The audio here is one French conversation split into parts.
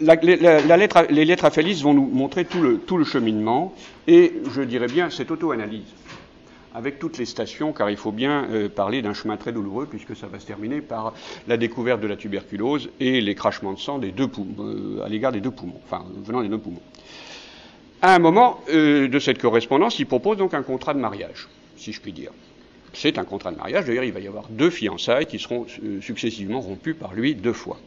les lettres à Félix vont nous montrer tout le, cheminement et, je dirais bien, cette auto-analyse avec toutes les stations, car il faut bien euh, parler d'un chemin très douloureux, puisque ça va se terminer par la découverte de la tuberculose et les crachements de sang des deux poumons, à l'égard des deux poumons, enfin venant des deux poumons. À un moment de cette correspondance, il propose donc un contrat de mariage, si je puis dire c'est un contrat de mariage. D'ailleurs, il va y avoir deux fiançailles qui seront euh, successivement rompues par lui deux fois.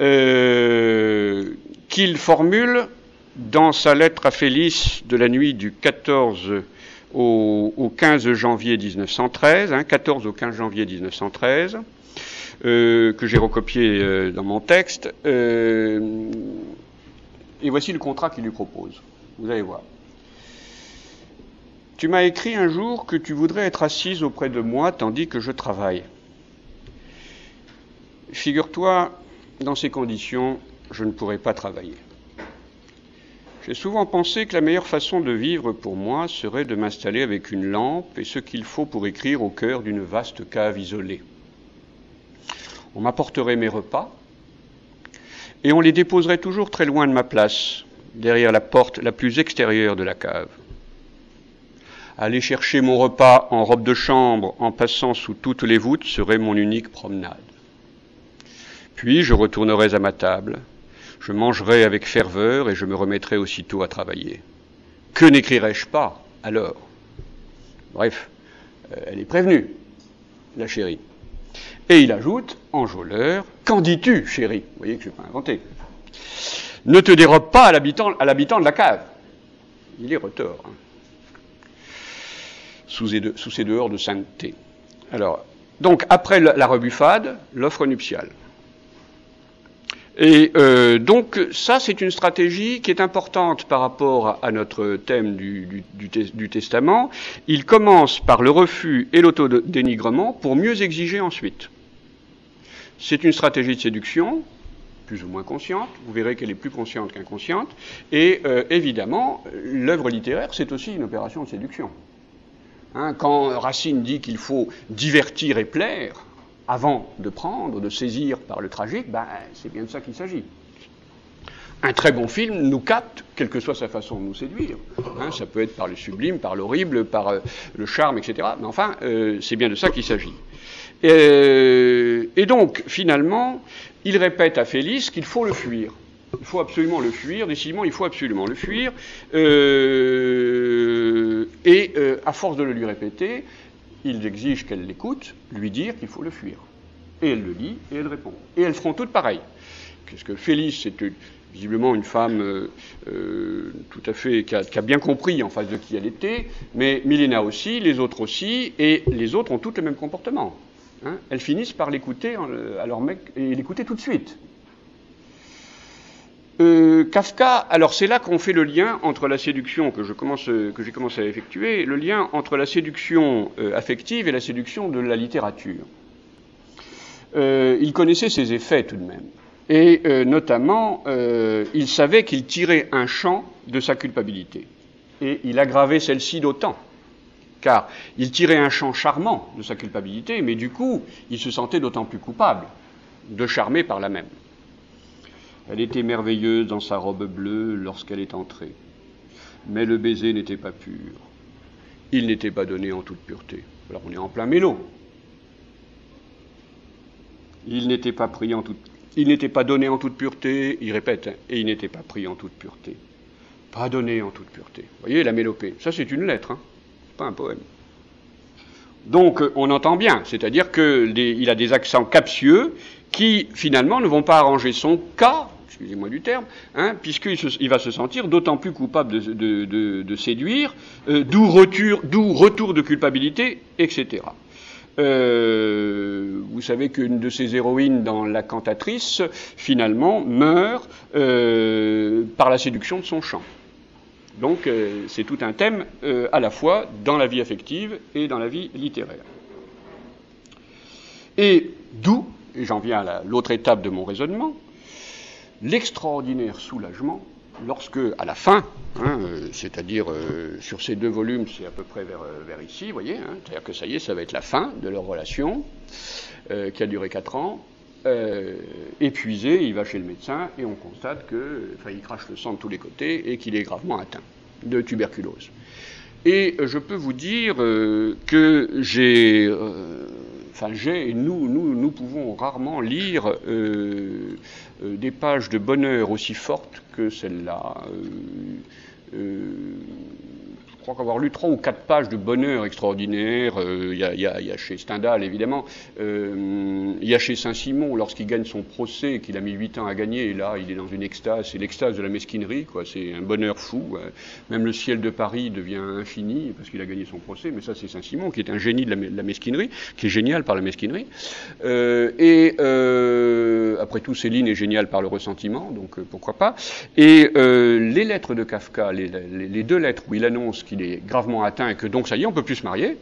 Euh, qu'il formule dans sa lettre à Félix de la nuit du 14 au, 15 janvier 1913, 14 hein, au 15 janvier 1913, euh, que j'ai recopié dans mon texte. et voici le contrat qu'il lui propose. Vous allez voir. Tu m'as écrit un jour que tu voudrais être assise auprès de moi tandis que je travaille. Figure-toi, dans ces conditions, je ne pourrais pas travailler. J'ai souvent pensé que la meilleure façon de vivre pour moi serait de m'installer avec une lampe et ce qu'il faut pour écrire au cœur d'une vaste cave isolée. On m'apporterait mes repas et on les déposerait toujours très loin de ma place, derrière la porte la plus extérieure de la cave. Aller chercher mon repas en robe de chambre en passant sous toutes les voûtes serait mon unique promenade. Puis je retournerais à ma table, je mangerais avec ferveur et je me remettrais aussitôt à travailler. Que n'écrirais-je pas alors? Bref, euh, elle est prévenue, la chérie. Et il ajoute, enjôleur, Qu'en dis-tu, chérie? Vous voyez que je ne vais pas inventer. Ne te dérobe pas à l'habitant, de la cave. Il est retort. Hein sous, ces dehors de sainteté. Alors, donc, après la rebuffade, l'offre nuptiale. Et euh, donc, ça, c'est une stratégie qui est importante par rapport à notre thème du, testament. Il commence par le refus et l'autodénigrement pour mieux exiger ensuite. C'est une stratégie de séduction, plus ou moins consciente. Vous verrez qu'elle est plus consciente qu'inconsciente. Et euh, évidemment, l'œuvre littéraire, c'est aussi une opération de séduction. Hein, quand Racine dit qu'il faut divertir et plaire avant de prendre, de saisir par le tragique, ben, c'est bien de ça qu'il s'agit. Un très bon film nous capte, quelle que soit sa façon de nous séduire. Hein, ça peut être par le sublime, par l'horrible, par euh, le charme, etc. Mais enfin, euh, c'est bien de ça qu'il s'agit. et donc, finalement, il répète à Félix qu'il faut le fuir. Il faut absolument le fuir, décidément, il faut absolument le fuir. Euh, et euh, à force de le lui répéter, il exige qu'elle l'écoute, lui dire qu'il faut le fuir. Et elle le dit, et elle répond. Et elles feront toutes pareilles. Parce que Félix, c'est visiblement une femme euh, tout à fait qui a, bien compris en face de qui elle était, mais Milena aussi, les autres aussi, et les autres ont toutes le même comportement. Hein. elles finissent par l'écouter à leur mec et l'écouter tout de suite. Euh, Kafka, alors c'est là qu'on fait le lien entre la séduction que, je commence, que j'ai commencé à effectuer, le lien entre la séduction euh, affective et la séduction de la littérature. Euh, il connaissait ses effets tout de même. Et notamment, il savait qu'il tirait un champ de sa culpabilité. Et il aggravait celle-ci d'autant. Car il tirait un champ charmant de sa culpabilité, mais du coup, il se sentait d'autant plus coupable de charmer par la même. Elle était merveilleuse dans sa robe bleue lorsqu'elle est entrée. Mais le baiser n'était pas pur. Il n'était pas donné en toute pureté. Alors on est en plein mélo. Il n'était pas pris en toute il n'était pas donné en toute pureté, il répète, hein, et il n'était pas pris en toute pureté. Pas donné en toute pureté. Vous voyez la mélopée. Ça c'est une lettre, hein. pas un poème. Donc on entend bien, c'est-à-dire qu'il a des accents captieux qui finalement ne vont pas arranger son cas excusez-moi du terme, hein, puisqu'il va se sentir d'autant plus coupable de, séduire, euh, d'où retour, de culpabilité, etc. Euh, vous savez qu'une de ses héroïnes dans La Cantatrice, finalement, meurt euh, par la séduction de son chant. Donc c'est tout un thème à la fois dans la vie affective et dans la vie littéraire. Et d'où, et j'en viens à l'autre étape de mon raisonnement, l'extraordinaire soulagement lorsque, à la fin, hein, euh, c'est-à-dire euh, sur ces deux volumes, c'est à peu près vers, euh, ici, vous voyez, hein, c'est-à-dire que ça y est, ça va être la fin de leur relation, qui a duré quatre ans, épuisé, il va chez le médecin et on constate que, enfin, il crache le sang de tous les côtés et qu'il est gravement atteint de tuberculose. Et je peux vous dire que j'ai, enfin j'ai, nous, nous, pouvons rarement lire des pages de bonheur aussi fortes que celle-là je crois qu'avoir lu trois ou quatre pages de bonheur extraordinaire. Euh, il y, a chez Stendhal, évidemment. Euh, il y a chez Saint-Simon, lorsqu'il gagne son procès, qu'il a mis huit ans à gagner, et là, il est dans une extase. C'est l'extase de la mesquinerie, quoi. C'est un bonheur fou. Même le ciel de Paris devient infini parce qu'il a gagné son procès. Mais ça, c'est Saint-Simon, qui est un génie de la, mesquinerie, qui est génial par la mesquinerie. Euh, et après tout, Céline est géniale par le ressentiment, donc pourquoi pas. Et les lettres de Kafka, les deux lettres où il annonce qu'il est gravement atteint et que donc ça y est, on ne peut plus se marier,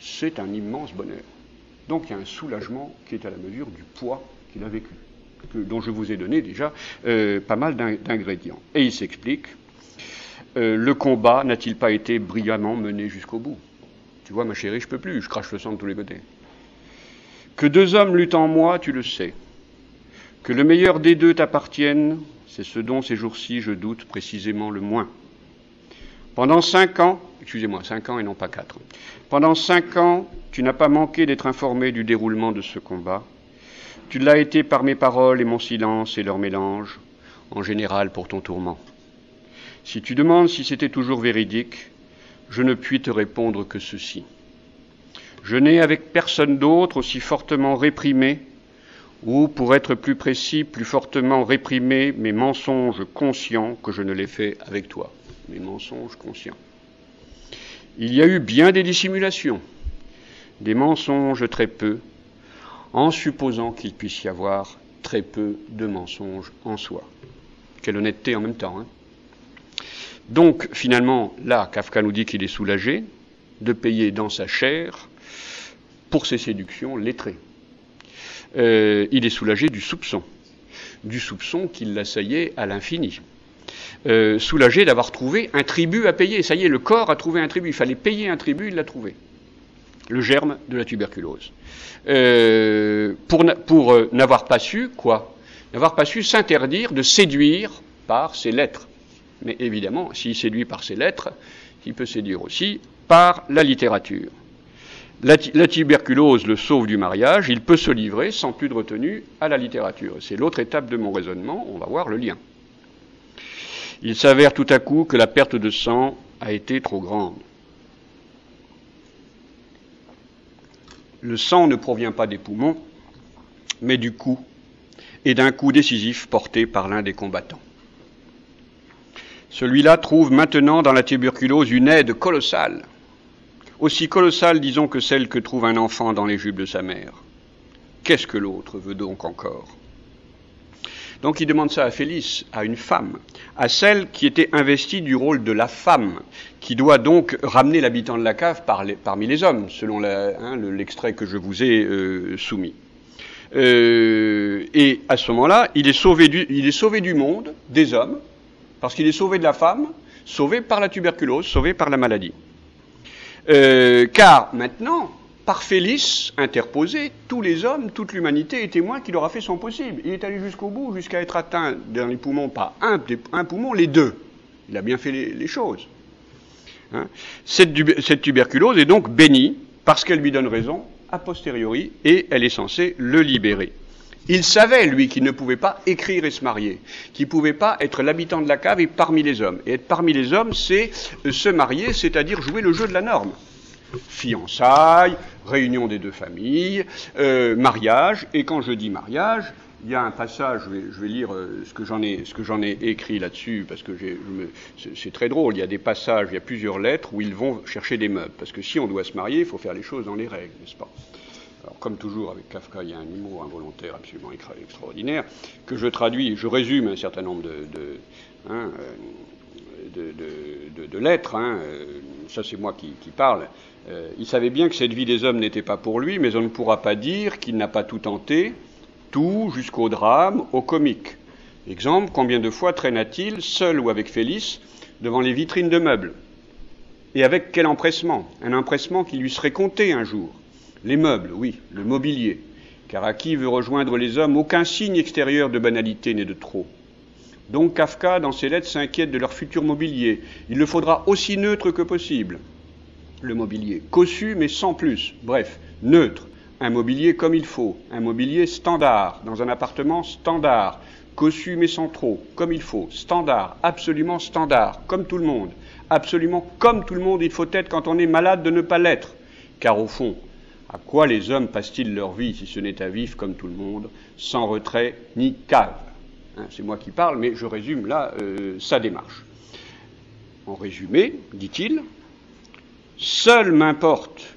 c'est un immense bonheur. Donc il y a un soulagement qui est à la mesure du poids qu'il a vécu, dont je vous ai donné déjà euh, pas mal d'ingrédients. Et il s'explique, euh, le combat n'a-t-il pas été brillamment mené jusqu'au bout? Tu vois, ma chérie, je peux plus, je crache le sang de tous les côtés. Que deux hommes luttent en moi, tu le sais. Que le meilleur des deux t'appartienne, c'est ce dont ces jours-ci je doute précisément le moins. Pendant cinq ans, excusez-moi, cinq ans et non pas quatre, pendant cinq ans, tu n'as pas manqué d'être informé du déroulement de ce combat. Tu l'as été par mes paroles et mon silence et leur mélange, en général pour ton tourment. Si tu demandes si c'était toujours véridique, je ne puis te répondre que ceci. Je n'ai avec personne d'autre aussi fortement réprimé, ou pour être plus précis, plus fortement réprimé mes mensonges conscients que je ne l'ai fait avec toi mes mensonges conscients. Il y a eu bien des dissimulations, des mensonges très peu, en supposant qu'il puisse y avoir très peu de mensonges en soi. Quelle honnêteté en même temps. Hein. Donc finalement, là, Kafka nous dit qu'il est soulagé de payer dans sa chair pour ses séductions lettrées. Euh, il est soulagé du soupçon, du soupçon qui l'assaillait à l'infini. Euh, soulagé d'avoir trouvé un tribut à payer. Ça y est, le corps a trouvé un tribut. Il fallait payer un tribut, il l'a trouvé. Le germe de la tuberculose. Euh, pour, euh, n'avoir pas su, quoi? N'avoir pas su s'interdire de séduire par ses lettres. Mais évidemment, s'il séduit par ses lettres, il peut séduire aussi par la littérature. La, tuberculose le sauve du mariage, il peut se livrer sans plus de retenue à la littérature. C'est l'autre étape de mon raisonnement, on va voir le lien il s'avère tout à coup que la perte de sang a été trop grande. Le sang ne provient pas des poumons, mais du coup et d'un coup décisif porté par l'un des combattants. Celui-là trouve maintenant dans la tuberculose une aide colossale, aussi colossale, disons, que celle que trouve un enfant dans les jupes de sa mère. Qu'est-ce que l'autre veut donc encore? Donc il demande ça à Félix, à une femme, à celle qui était investie du rôle de la femme, qui doit donc ramener l'habitant de la cave parmi les hommes, selon hein, l'extrait que je vous ai euh, soumis. Euh, et à ce moment-là, il, est sauvé du, monde, des hommes, parce qu'il est sauvé de la femme, sauvé par la tuberculose, sauvé par la maladie. Euh, car maintenant, par Félix interposé, tous les hommes, toute l'humanité est témoin qu'il aura fait son possible. Il est allé jusqu'au bout, jusqu'à être atteint dans les poumons, pas un, poumon, les deux. Il a bien fait les, choses. Hein. cette, cette tuberculose est donc bénie parce qu'elle lui donne raison a posteriori et elle est censée le libérer. Il savait, lui, qu'il ne pouvait pas écrire et se marier, qu'il ne pouvait pas être l'habitant de la cave et parmi les hommes. Et être parmi les hommes, c'est se marier, c'est-à-dire jouer le jeu de la norme fiançailles, réunion des deux familles, euh, mariage, et quand je dis mariage, il y a un passage, je vais, lire euh, ce que j'en ai, écrit là-dessus, parce que c'est très drôle. Il y a des passages, il y a plusieurs lettres où ils vont chercher des meubles, parce que si on doit se marier, il faut faire les choses dans les règles, n'est-ce pas? Alors, comme toujours avec Kafka, il y a un humour involontaire absolument extraordinaire que je traduis, je résume un certain nombre de, hein, euh, lettres. Hein, ça, c'est moi qui parle. Euh, il savait bien que cette vie des hommes n'était pas pour lui, mais on ne pourra pas dire qu'il n'a pas tout tenté, tout jusqu'au drame, au comique. Exemple, combien de fois traîna-t-il, seul ou avec Félix, devant les vitrines de meubles Et avec quel empressement? Un empressement qui lui serait compté un jour. Les meubles, oui, le mobilier. car à qui veut rejoindre les hommes, aucun signe extérieur de banalité n'est de trop. Donc Kafka, dans ses lettres, s'inquiète de leur futur mobilier. Il le faudra aussi neutre que possible, le mobilier. Cossu, mais sans plus. Bref, neutre. Un mobilier comme il faut. Un mobilier standard, dans un appartement standard. Cossu, mais sans trop, comme il faut. Standard, absolument standard, comme tout le monde. Absolument comme tout le monde, il faut être quand on est malade de ne pas l'être. Car au fond, à quoi les hommes passent-ils leur vie si ce n'est à vivre comme tout le monde, sans retrait ni cave? Hein, C'est moi qui parle, mais je résume là euh, sa démarche. En résumé, dit-il, seul m'importe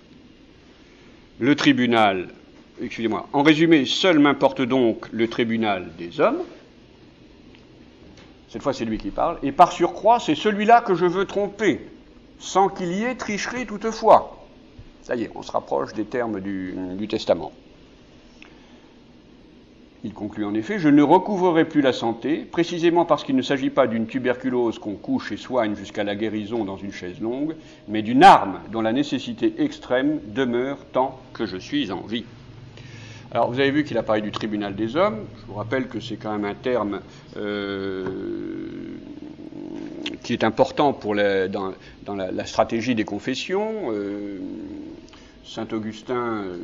le tribunal, excusez-moi, en résumé, seul m'importe donc le tribunal des hommes. Cette fois, c'est lui qui parle. Et par surcroît, c'est celui-là que je veux tromper, sans qu'il y ait tricherie toutefois. Ça y est, on se rapproche des termes du, testament. Il conclut en effet, je ne recouvrerai plus la santé, précisément parce qu'il ne s'agit pas d'une tuberculose qu'on couche et soigne jusqu'à la guérison dans une chaise longue, mais d'une arme dont la nécessité extrême demeure tant que je suis en vie. Alors vous avez vu qu'il a parlé du tribunal des hommes, je vous rappelle que c'est quand même un terme euh, qui est important dans, la, stratégie des confessions. Euh, Saint Augustin, euh,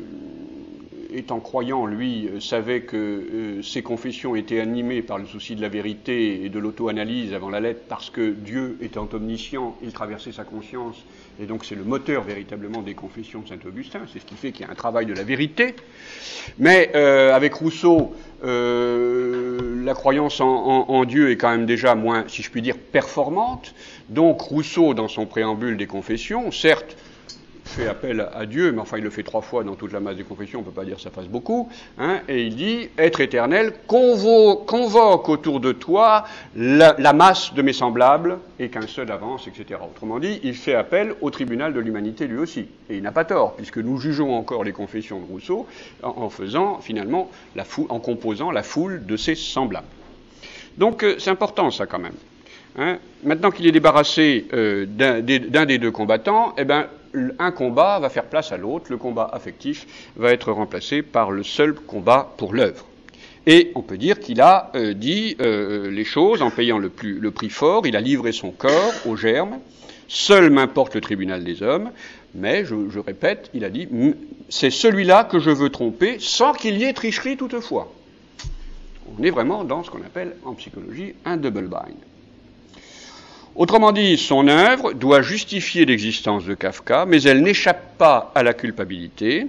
étant croyant, lui, euh, savait que euh, ses confessions étaient animées par le souci de la vérité et de l'auto-analyse avant la lettre, parce que Dieu étant omniscient, il traversait sa conscience, et donc c'est le moteur véritablement des confessions de Saint Augustin, c'est ce qui fait qu'il y a un travail de la vérité. Mais avec Rousseau, la croyance en, Dieu est quand même déjà moins, si je puis dire, performante. Donc Rousseau, dans son préambule des confessions, certes, fait appel à Dieu, mais enfin il le fait trois fois dans toute la masse des confessions, on ne peut pas dire que ça fasse beaucoup, hein, et il dit, être éternel, convoque, autour de toi la, masse de mes semblables, et qu'un seul avance, etc. Autrement dit, il fait appel au tribunal de l'humanité lui aussi, et il n'a pas tort, puisque nous jugeons encore les confessions de Rousseau en, faisant finalement, la en composant la foule de ses semblables. Donc euh, c'est important ça quand même. Hein. Maintenant qu'il est débarrassé euh, d'un des, deux combattants, eh ben, un combat va faire place à l'autre, le combat affectif va être remplacé par le seul combat pour l'œuvre. Et on peut dire qu'il a euh, dit euh, les choses en payant le, prix fort, il a livré son corps aux germes, seul m'importe le tribunal des hommes, mais je, je répète, il a dit, c'est celui-là que je veux tromper sans qu'il y ait tricherie toutefois. On est vraiment dans ce qu'on appelle en psychologie un double bind. Autrement dit, son œuvre doit justifier l'existence de Kafka, mais elle n'échappe pas à la culpabilité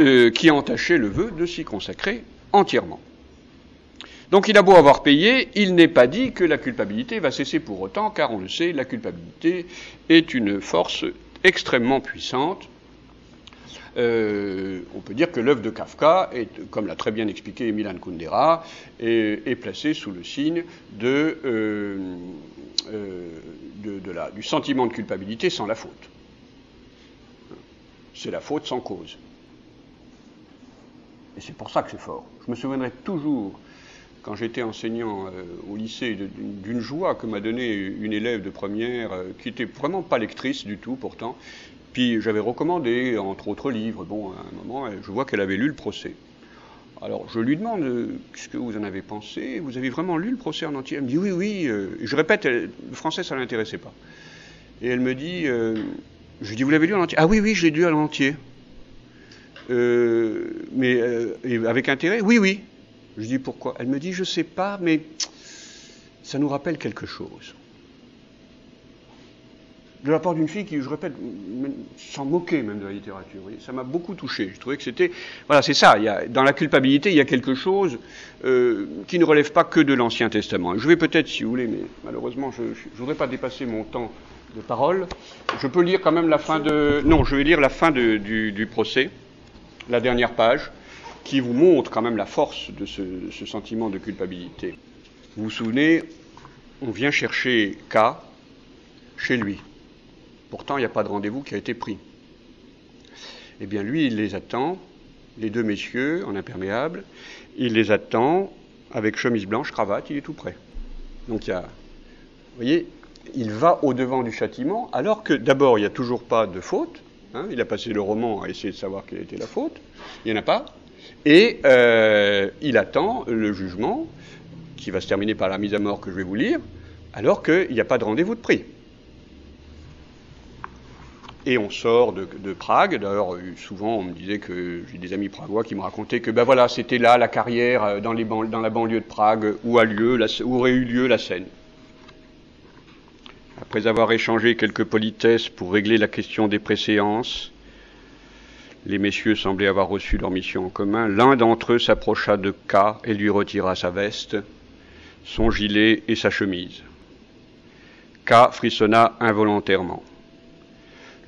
euh, qui a entaché le vœu de s'y consacrer entièrement. Donc il a beau avoir payé, il n'est pas dit que la culpabilité va cesser pour autant, car on le sait, la culpabilité est une force extrêmement puissante. Euh, on peut dire que l'œuvre de Kafka, comme l'a très bien expliqué Milan Kundera, est, placée sous le signe de, euh, euh, du sentiment de culpabilité sans la faute. C'est la faute sans cause. Et c'est pour ça que c'est fort. Je me souviendrai toujours, quand j'étais enseignant euh, au lycée, d'une joie que m'a donnée une élève de première, euh, qui était vraiment pas lectrice du tout pourtant. Puis j'avais recommandé, entre autres livres, bon, à un moment, je vois qu'elle avait lu le procès. Alors je lui demande euh, ce que vous en avez pensé? Vous avez vraiment lu le procès en entier? Elle me dit oui, oui. Euh, je répète, le français ça ne l'intéressait pas. Et elle me dit, euh, je lui dis vous l'avez lu en entier? Ah oui, oui, je l'ai lu en entier. mais avec intérêt? Oui, oui. Je dis pourquoi? Elle me dit je sais pas, mais ça nous rappelle quelque chose de la part d'une fille qui, je répète, s'en moquait même de la littérature. Ça m'a beaucoup touché. Je trouvais que c'était. Voilà, c'est ça. Dans la culpabilité, il y a quelque chose euh, qui ne relève pas que de l'Ancien Testament. Je vais peut-être, si vous voulez, mais malheureusement, je ne voudrais pas dépasser mon temps de parole. Je peux lire quand même la fin de. Non, je vais lire la fin du, procès, la dernière page, qui vous montre quand même la force de ce sentiment de culpabilité. Vous vous souvenez, on vient chercher K chez lui. Pourtant, il n'y a pas de rendez-vous qui a été pris. Eh bien, lui, il les attend, les deux messieurs en imperméable, il les attend avec chemise blanche, cravate, il est tout prêt. Donc, il y a, vous voyez, il va au-devant du châtiment, alors que d'abord, il n'y a toujours pas de faute. Hein, il a passé le roman à essayer de savoir quelle était la faute. Il n'y en a pas. Et euh, il attend le jugement, qui va se terminer par la mise à mort que je vais vous lire, alors qu'il n'y a pas de rendez-vous de prix. Et on sort de, Prague. D'ailleurs, euh, souvent, on me disait que j'ai des amis pragois qui me racontaient que ben voilà, c'était là la carrière euh, dans, la banlieue de Prague où, a lieu, où aurait eu lieu la scène. Après avoir échangé quelques politesses pour régler la question des préséances, les messieurs semblaient avoir reçu leur mission en commun. L'un d'entre eux s'approcha de K et lui retira sa veste, son gilet et sa chemise. K frissonna involontairement.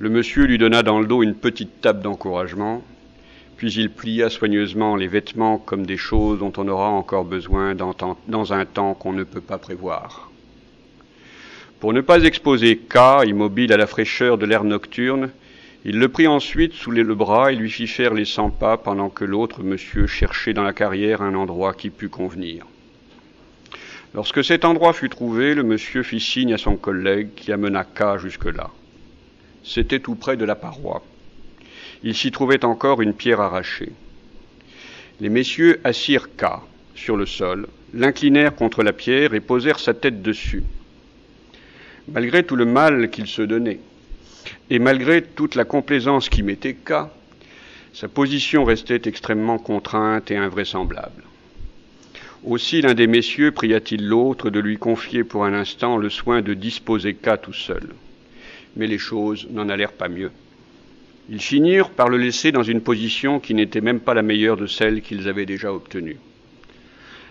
Le monsieur lui donna dans le dos une petite tape d'encouragement, puis il plia soigneusement les vêtements comme des choses dont on aura encore besoin dans, un temps qu'on ne peut pas prévoir. Pour ne pas exposer K, immobile à la fraîcheur de l'air nocturne, il le prit ensuite sous le bras et lui fit faire les cent pas pendant que l'autre monsieur cherchait dans la carrière un endroit qui pût convenir. Lorsque cet endroit fut trouvé, le monsieur fit signe à son collègue qui amena K jusque-là. C'était tout près de la paroi. Il s'y trouvait encore une pierre arrachée. Les messieurs assirent K sur le sol, l'inclinèrent contre la pierre et posèrent sa tête dessus. Malgré tout le mal qu'il se donnait, et malgré toute la complaisance qui mettait K, sa position restait extrêmement contrainte et invraisemblable. Aussi l'un des messieurs pria-t-il l'autre de lui confier pour un instant le soin de disposer K tout seul mais les choses n'en allèrent pas mieux. Ils finirent par le laisser dans une position qui n'était même pas la meilleure de celle qu'ils avaient déjà obtenue.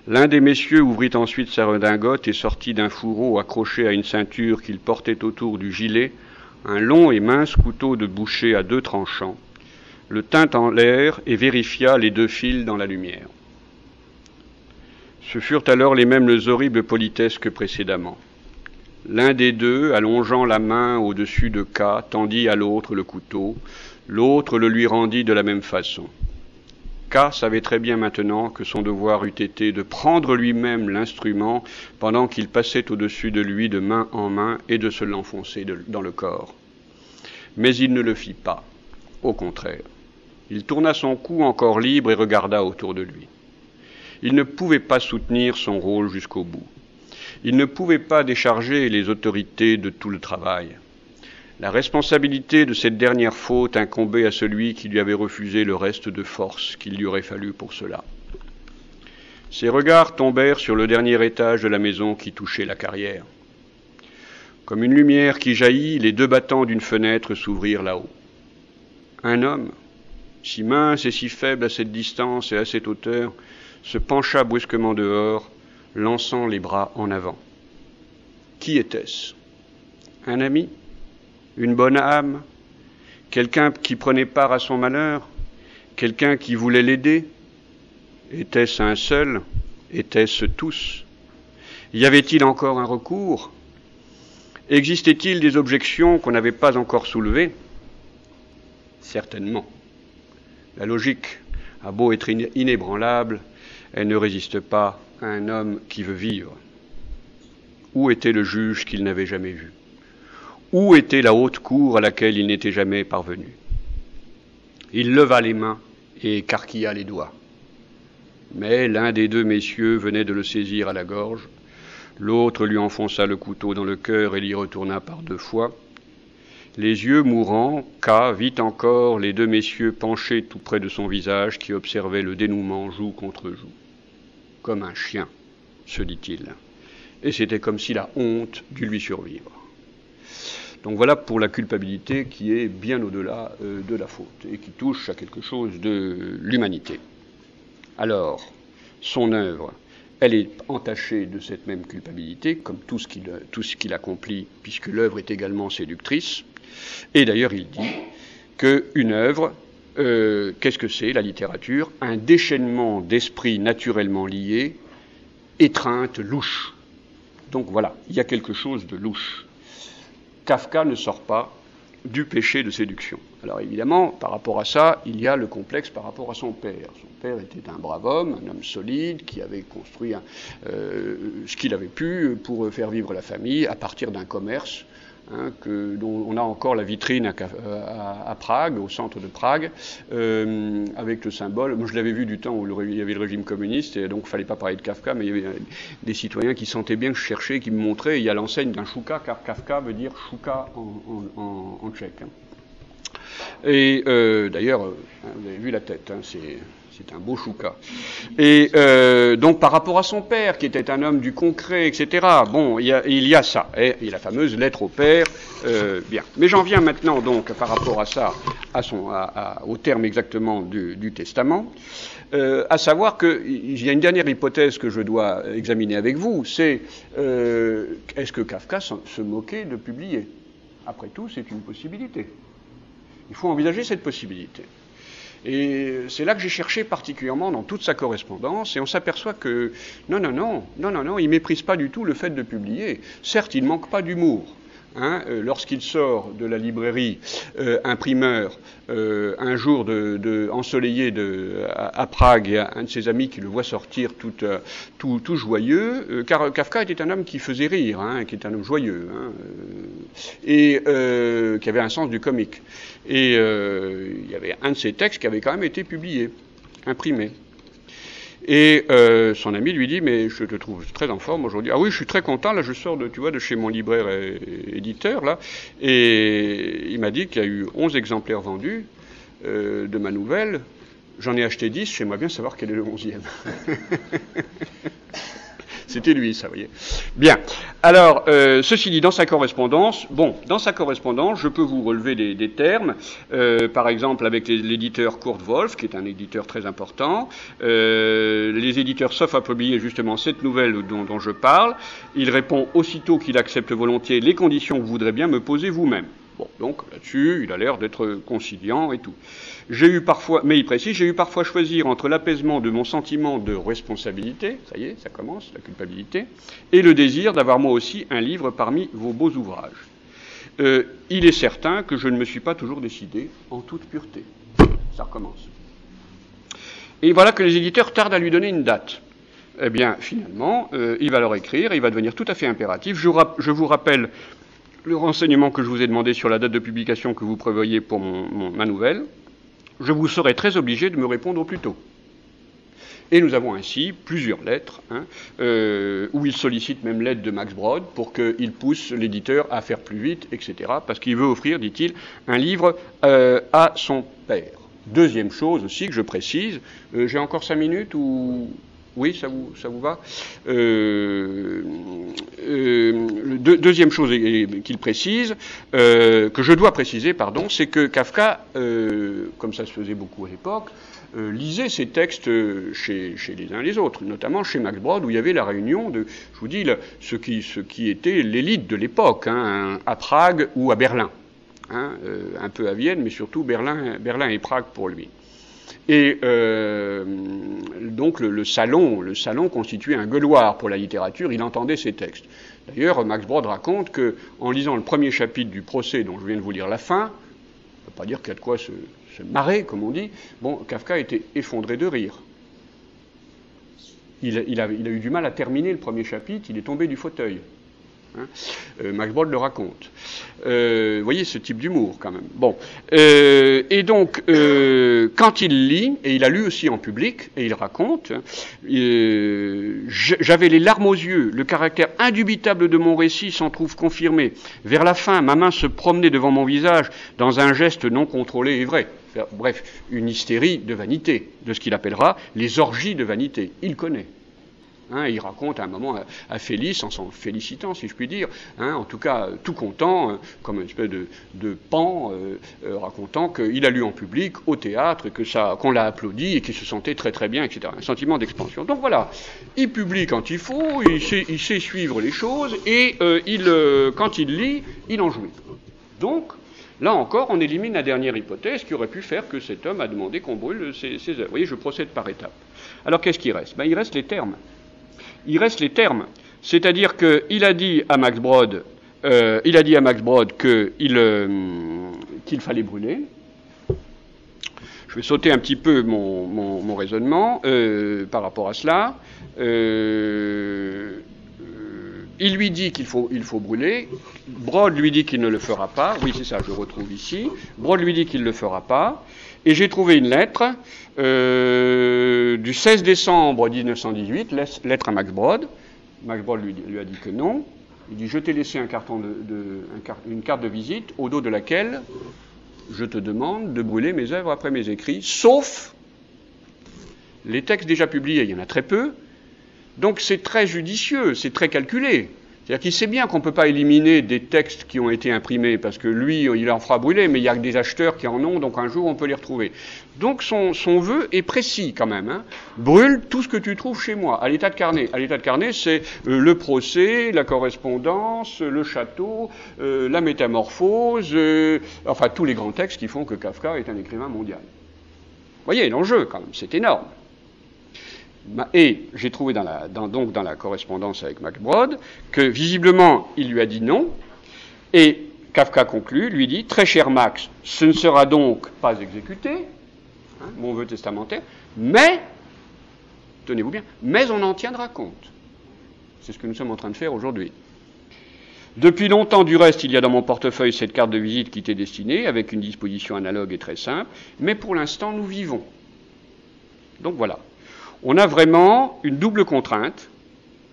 L'un des messieurs ouvrit ensuite sa redingote et sortit d'un fourreau accroché à une ceinture qu'il portait autour du gilet un long et mince couteau de boucher à deux tranchants, le tint en l'air et vérifia les deux fils dans la lumière. Ce furent alors les mêmes horribles politesses que précédemment. L'un des deux, allongeant la main au-dessus de K, tendit à l'autre le couteau, l'autre le lui rendit de la même façon. K savait très bien maintenant que son devoir eût été de prendre lui-même l'instrument pendant qu'il passait au-dessus de lui de main en main et de se l'enfoncer dans le corps. Mais il ne le fit pas. Au contraire, il tourna son cou encore libre et regarda autour de lui. Il ne pouvait pas soutenir son rôle jusqu'au bout. Il ne pouvait pas décharger les autorités de tout le travail. La responsabilité de cette dernière faute incombait à celui qui lui avait refusé le reste de force qu'il lui aurait fallu pour cela. Ses regards tombèrent sur le dernier étage de la maison qui touchait la carrière. Comme une lumière qui jaillit, les deux battants d'une fenêtre s'ouvrirent là-haut. Un homme, si mince et si faible à cette distance et à cette hauteur, se pencha brusquement dehors lançant les bras en avant. Qui était-ce? Un ami? Une bonne âme? Quelqu'un qui prenait part à son malheur? Quelqu'un qui voulait l'aider? Était-ce un seul? Étaient-ce tous? Y avait-il encore un recours? Existait-il des objections qu'on n'avait pas encore soulevées? Certainement. La logique a beau être inébranlable, elle ne résiste pas un homme qui veut vivre. Où était le juge qu'il n'avait jamais vu? Où était la haute cour à laquelle il n'était jamais parvenu? Il leva les mains et écarquilla les doigts. Mais l'un des deux messieurs venait de le saisir à la gorge, l'autre lui enfonça le couteau dans le cœur et l'y retourna par deux fois. Les yeux mourants, K vit encore les deux messieurs penchés tout près de son visage qui observaient le dénouement joue contre joue comme un chien, se dit-il. Et c'était comme si la honte dût lui survivre. Donc voilà pour la culpabilité qui est bien au-delà euh, de la faute et qui touche à quelque chose de l'humanité. Alors, son œuvre, elle est entachée de cette même culpabilité, comme tout ce qu'il, tout ce qu'il accomplit, puisque l'œuvre est également séductrice. Et d'ailleurs, il dit qu'une œuvre, euh, qu'est-ce que c'est la littérature? Un déchaînement d'esprits naturellement liés, étreinte, louche. Donc voilà, il y a quelque chose de louche. Kafka ne sort pas du péché de séduction. Alors évidemment, par rapport à ça, il y a le complexe par rapport à son père. Son père était un brave homme, un homme solide, qui avait construit euh, ce qu'il avait pu pour faire vivre la famille à partir d'un commerce hein, dont on a encore la vitrine à, Prague, au centre de Prague, euh, avec le symbole. Moi, je l'avais vu du temps où il y avait le régime communiste, et donc il ne fallait pas parler de Kafka, mais il y avait des citoyens qui sentaient bien que je cherchais, qui me montraient. Il y a l'enseigne d'un chouka, car Kafka veut dire chouka en, tchèque. Hein. Et euh, d'ailleurs, vous avez vu la tête, hein, c'est c'est un beau chouka. Et euh, donc par rapport à son père, qui était un homme du concret, etc., bon, il y a, ça. Et, la fameuse lettre au père, euh, bien. Mais j'en viens maintenant donc par rapport à ça, à son, au terme exactement du, testament, euh, à savoir qu'il y a une dernière hypothèse que je dois examiner avec vous, c'est est-ce que Kafka se moquait de publier? Après tout, c'est une possibilité. Il faut envisager cette possibilité. Et c'est là que j'ai cherché particulièrement dans toute sa correspondance, et on s'aperçoit que non, non, non, non, non, non, il méprise pas du tout le fait de publier. Certes, il manque pas d'humour, Hein, euh, lorsqu'il sort de la librairie euh, imprimeur euh, un jour de, ensoleillé à, Prague un de ses amis qui le voit sortir tout, tout, joyeux, car Kafka était un homme qui faisait rire, hein, qui était un homme joyeux, hein, et qui avait un sens du comique. Et il y avait un de ses textes qui avait quand même été publié, imprimé. Et euh, son ami lui dit mais je te trouve très en forme aujourd'hui. Ah oui, je suis très content. Là, je sors de tu vois de chez mon libraire et, éditeur là, et il m'a dit qu'il y a eu 11 exemplaires vendus euh, de ma nouvelle. J'en ai acheté 10. J'aimerais bien savoir quel est le 11e. C'était lui, ça, vous voyez. Bien. Alors, euh, ceci dit, dans sa correspondance, bon, dans sa correspondance, je peux vous relever des, termes, euh, par exemple avec l'éditeur Kurt Wolf, qui est un éditeur très important. Euh, les éditeurs sauf à publier justement cette nouvelle dont, dont je parle. Il répond aussitôt qu'il accepte volontiers les conditions que vous voudrez bien me poser vous-même. Bon, donc là-dessus, il a l'air d'être conciliant et tout. J'ai eu parfois, mais il précise, j'ai eu parfois choisir entre l'apaisement de mon sentiment de responsabilité, ça y est, ça commence, la culpabilité, et le désir d'avoir moi aussi un livre parmi vos beaux ouvrages. Euh, il est certain que je ne me suis pas toujours décidé en toute pureté. Ça recommence. Et voilà que les éditeurs tardent à lui donner une date. Eh bien, finalement, euh, il va leur écrire, il va devenir tout à fait impératif. je vous rappelle le renseignement que je vous ai demandé sur la date de publication que vous prévoyez pour ma nouvelle, je vous serai très obligé de me répondre au plus tôt. Et nous avons ainsi plusieurs lettres, hein, euh, où il sollicite même l'aide de Max Brod pour qu'il pousse l'éditeur à faire plus vite, etc., parce qu'il veut offrir, dit-il, un livre euh, à son père. Deuxième chose aussi que je précise, euh, j'ai encore cinq minutes ou oui, ça vous, ça vous va euh, euh, Deuxième chose qu'il précise, euh, que je dois préciser, pardon, c'est que Kafka, comme ça se faisait beaucoup à l'époque, lisait ses textes chez, les uns et les autres, notamment chez Max Brod, où il y avait la réunion de, je vous dis, ce, qui, était l'élite de l'époque, hein, à Prague ou à Berlin. Hein, un peu à Vienne, mais surtout Berlin, Berlin et Prague pour lui. Et euh, donc le, salon, le salon constituait un gueuloir pour la littérature, il entendait ces textes. D'ailleurs, Max Brod raconte que, en lisant le premier chapitre du procès dont je viens de vous lire la fin, on ne peut pas dire qu'il y a de quoi se, marrer, comme on dit, bon, Kafka était effondré de rire. Il, a eu du mal à terminer le premier chapitre, il est tombé du fauteuil. Hein. Euh, le raconte. Euh, voyez ce type d'humour quand même. Bon. Euh, et donc, quand il lit, et il a lu aussi en public, et il raconte, j'avais les larmes aux yeux, le caractère indubitable de mon récit s'en trouve confirmé. Vers la fin, ma main se promenait devant mon visage dans un geste non contrôlé et vrai. Bref, une hystérie de vanité, de ce qu'il appellera les orgies de vanité. Il connaît. Hein, il raconte à un moment à, Félix, en s'en félicitant, si je puis dire, hein, en tout cas tout content, euh, comme une espèce de, pan, euh, euh, racontant qu'il a lu en public, au théâtre, que ça, qu'on l'a applaudi et qu'il se sentait très très bien, etc. Un sentiment d'expansion. Donc voilà, il publie quand il faut, il sait, suivre les choses et il, quand il lit, il en jouit. Donc, Là encore, on élimine la dernière hypothèse qui aurait pu faire que cet homme a demandé qu'on brûle ses, œuvres. Vous voyez, je procède par étapes. Alors qu'est-ce qui reste? Ben, Il reste les termes il reste les termes. C'est-à-dire qu'il a dit à Max Brod, euh, il a dit à Max euh, qu'il fallait brûler. Je vais sauter un petit peu mon, raisonnement euh, par rapport à cela. il lui dit qu'il faut, il faut brûler. Brod lui dit qu'il ne le fera pas. Oui, c'est ça, je retrouve ici. Brod lui dit qu'il ne le fera pas. Et j'ai trouvé une lettre euh, du 16 décembre 1918, lettre à Max Brod. Max Brod lui, a dit que non. Il dit Je t'ai laissé un carton de, une carte de visite au dos de laquelle je te demande de brûler mes œuvres après mes écrits, sauf les textes déjà publiés, il y en a très peu. Donc c'est très judicieux, c'est très calculé. C'est-à-dire sait bien qu'on ne peut pas éliminer des textes qui ont été imprimés, parce que lui, il en fera brûler, mais il y a des acheteurs qui en ont, donc un jour on peut les retrouver. Donc son, vœu est précis quand même. Hein. Brûle tout ce que tu trouves chez moi, à l'état de carnet. À l'état de carnet, c'est euh, le procès, la correspondance, le château, euh, la métamorphose, euh, enfin tous les grands textes qui font que Kafka est un écrivain mondial. Vous voyez l'enjeu quand même, c'est énorme. Et j'ai trouvé dans la, donc dans la correspondance avec Mac Brod que visiblement il lui a dit non. Et Kafka conclut, lui dit Très cher Max, ce ne sera donc pas exécuté, hein, mon vœu testamentaire, mais, tenez-vous bien, mais on en tiendra compte. C'est ce que nous sommes en train de faire aujourd'hui. Depuis longtemps, du reste, il y a dans mon portefeuille cette carte de visite qui t'est destinée, avec une disposition analogue et très simple, mais pour l'instant, nous vivons. Donc voilà on a vraiment une double contrainte.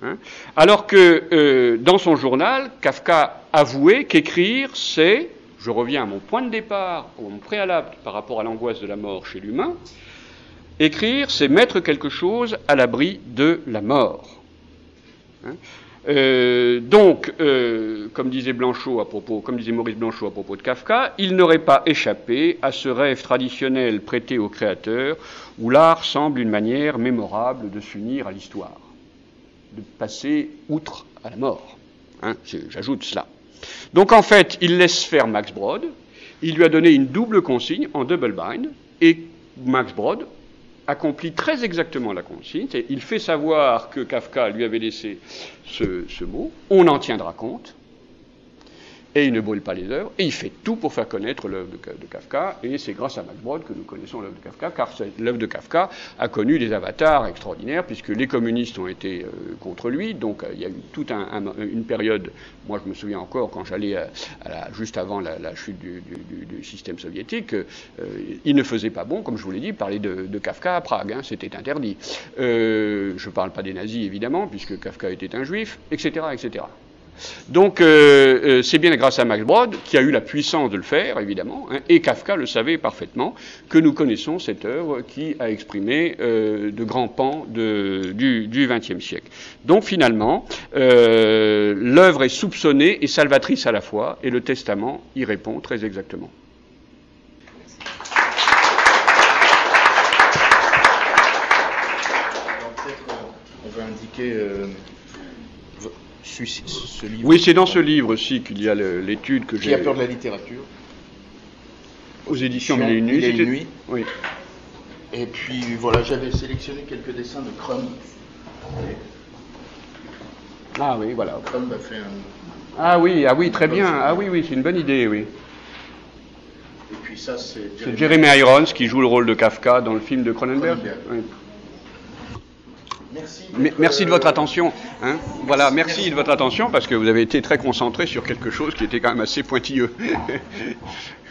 Hein. alors que euh, dans son journal, Kafka avouait qu'écrire, c'est, je reviens à mon point de départ, mon préalable par rapport à l'angoisse de la mort chez l'humain, écrire, c'est mettre quelque chose à l'abri de la mort. Hein. Euh, donc, euh, comme disait Blanchot à propos, comme disait Maurice Blanchot à propos de Kafka, il n'aurait pas échappé à ce rêve traditionnel prêté au créateur, où l'art semble une manière mémorable de s'unir à l'histoire, de passer outre à la mort. Hein, J'ajoute cela. Donc en fait, il laisse faire Max Brod, il lui a donné une double consigne en double bind, et Max Brod accomplit très exactement la consigne. Il fait savoir que Kafka lui avait laissé ce, mot. On en tiendra compte et il ne brûle pas les œuvres, et il fait tout pour faire connaître l'œuvre de, Kafka, et c'est grâce à Max Brod que nous connaissons l'œuvre de Kafka, car l'œuvre de Kafka a connu des avatars extraordinaires, puisque les communistes ont été euh, contre lui, donc euh, il y a eu toute une période, moi je me souviens encore quand j'allais euh, juste avant la, chute du, système soviétique, il ne faisait pas bon, comme je vous l'ai dit, parler de, Kafka à Prague, hein, c'était interdit. je ne parle pas des nazis évidemment, puisque Kafka était un juif, etc. etc. Donc euh, euh, c'est bien grâce à Max Brod, qui a eu la puissance de le faire, évidemment, hein, et Kafka le savait parfaitement, que nous connaissons cette œuvre qui a exprimé euh, de grands pans du XXe siècle. Donc finalement, l'œuvre est soupçonnée et salvatrice à la fois, et le testament y répond très exactement. indiquer oui, c'est dans ce livre-ci qu'il y a l'étude que j'ai. Qui a peur de la littérature Aux éditions Mille et une nuits. Oui. Et puis voilà, j'avais sélectionné quelques dessins de Crumb. Ah oui, voilà. Crumb a fait un. Ah oui, ah oui, très bien. Ah oui, oui, c'est une bonne idée, oui. Et puis ça, c'est. C'est Jeremy Irons qui joue le rôle de Kafka dans le film de Cronenberg. Oui. Merci, de votre attention. Hein. voilà, merci de votre attention parce que vous avez été très concentré sur quelque chose qui était quand même assez pointilleux.